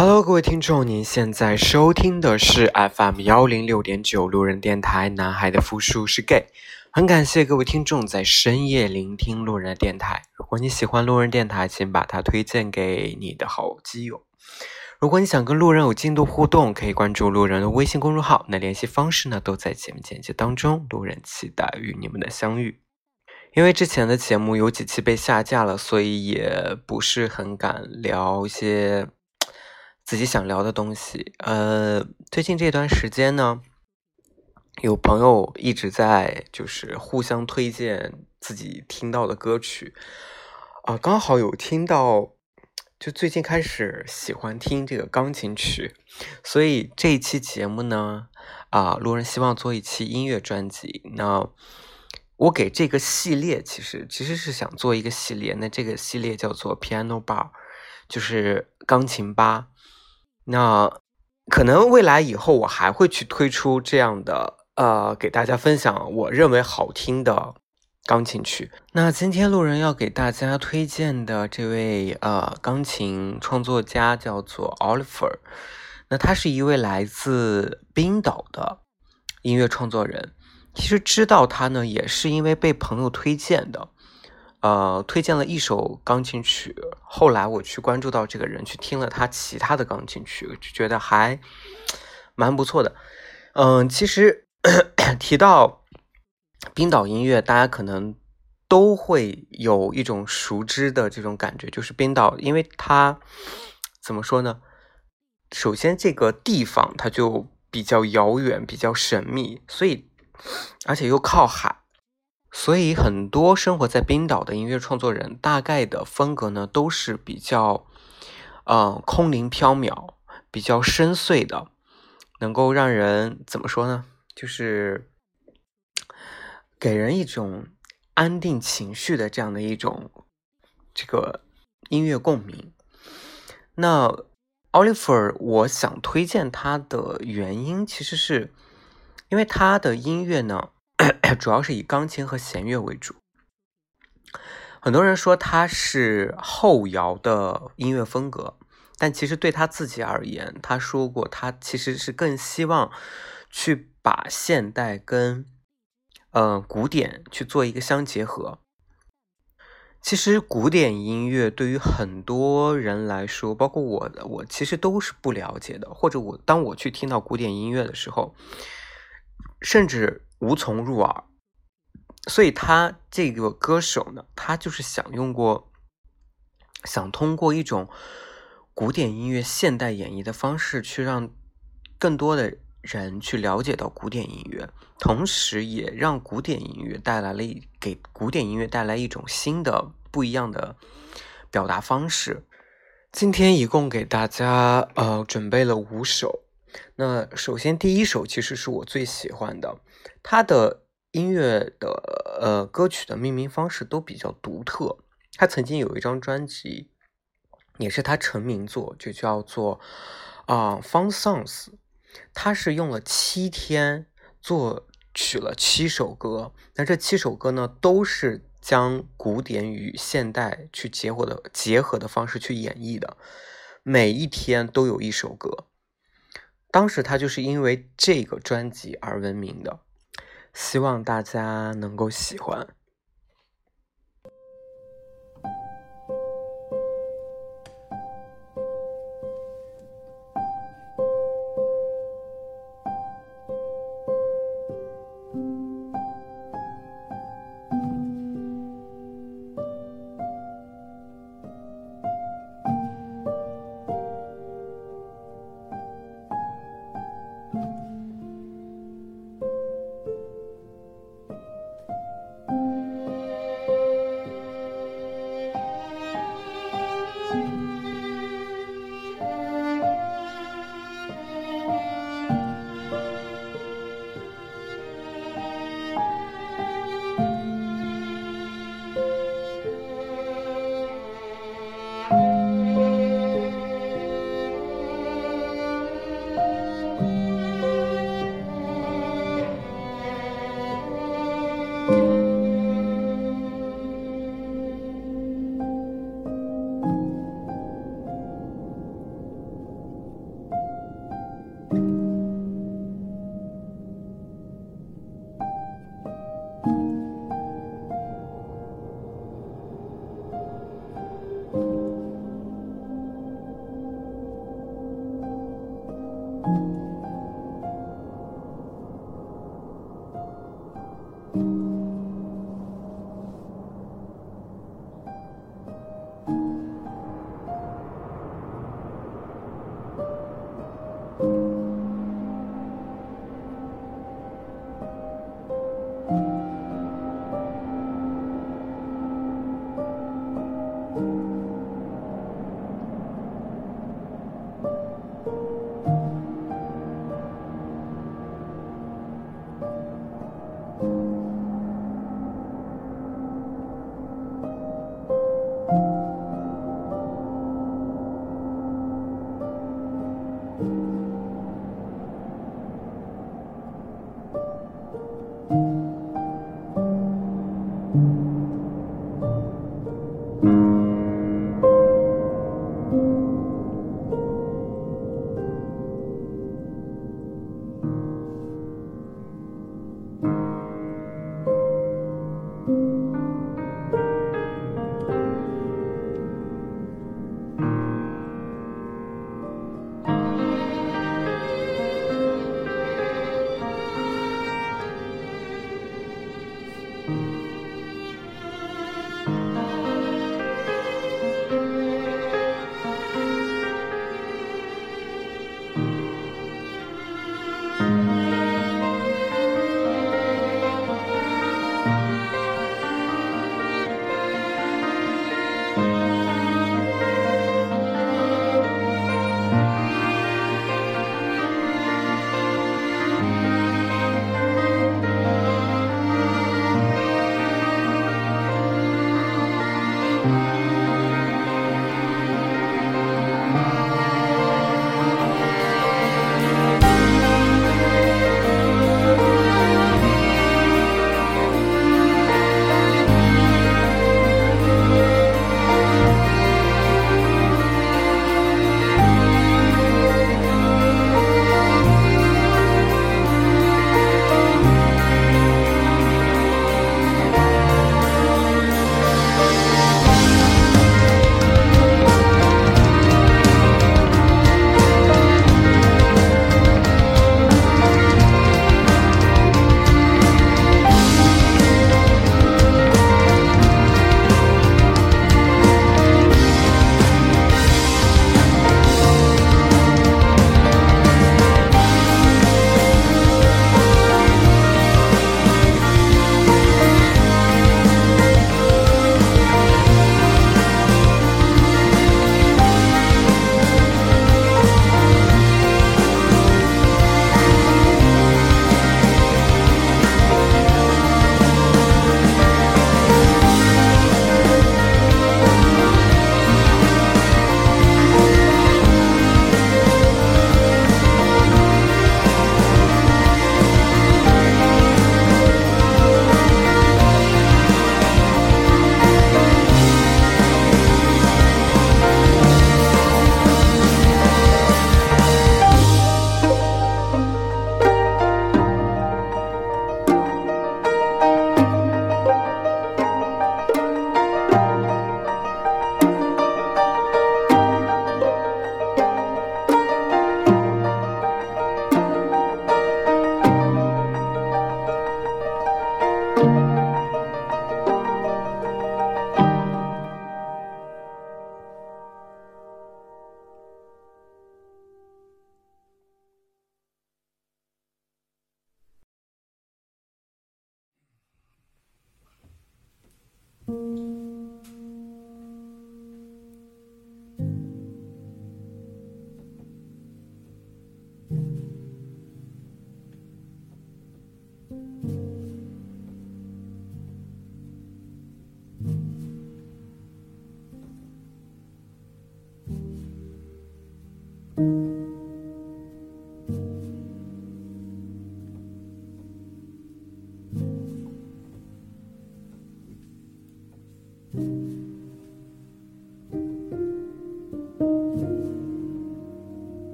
Hello，各位听众，您现在收听的是 FM 幺零六点九路人电台。男孩的复数是 gay，很感谢各位听众在深夜聆听路人电台。如果你喜欢路人电台，请把它推荐给你的好基友。如果你想跟路人有进度互动，可以关注路人的微信公众号。那联系方式呢，都在节目简介当中。路人期待与你们的相遇。因为之前的节目有几期被下架了，所以也不是很敢聊一些。自己想聊的东西，呃，最近这段时间呢，有朋友一直在就是互相推荐自己听到的歌曲，啊，刚好有听到，就最近开始喜欢听这个钢琴曲，所以这一期节目呢，啊，路人希望做一期音乐专辑，那我给这个系列其实其实是想做一个系列，那这个系列叫做 Piano Bar，就是钢琴吧。那可能未来以后我还会去推出这样的呃，给大家分享我认为好听的钢琴曲。那今天路人要给大家推荐的这位呃钢琴创作家叫做 Oliver，那他是一位来自冰岛的音乐创作人。其实知道他呢，也是因为被朋友推荐的。呃，推荐了一首钢琴曲，后来我去关注到这个人，去听了他其他的钢琴曲，就觉得还蛮不错的。嗯，其实提到冰岛音乐，大家可能都会有一种熟知的这种感觉，就是冰岛，因为它怎么说呢？首先这个地方它就比较遥远，比较神秘，所以而且又靠海。所以，很多生活在冰岛的音乐创作人，大概的风格呢，都是比较，呃，空灵飘渺、比较深邃的，能够让人怎么说呢？就是给人一种安定情绪的这样的一种这个音乐共鸣。那 Oliver，我想推荐他的原因，其实是因为他的音乐呢。主要是以钢琴和弦乐为主。很多人说他是后摇的音乐风格，但其实对他自己而言，他说过他其实是更希望去把现代跟呃古典去做一个相结合。其实古典音乐对于很多人来说，包括我的，我其实都是不了解的。或者我当我去听到古典音乐的时候，甚至。无从入耳，所以他这个歌手呢，他就是想用过，想通过一种古典音乐现代演绎的方式，去让更多的人去了解到古典音乐，同时也让古典音乐带来了给古典音乐带来一种新的不一样的表达方式。今天一共给大家呃准备了五首。那首先第一首其实是我最喜欢的，他的音乐的呃歌曲的命名方式都比较独特。他曾经有一张专辑，也是他成名作，就叫做啊《Fun Songs》。他是用了七天作曲了七首歌，那这七首歌呢，都是将古典与现代去结合的结合的方式去演绎的，每一天都有一首歌。当时他就是因为这个专辑而闻名的，希望大家能够喜欢。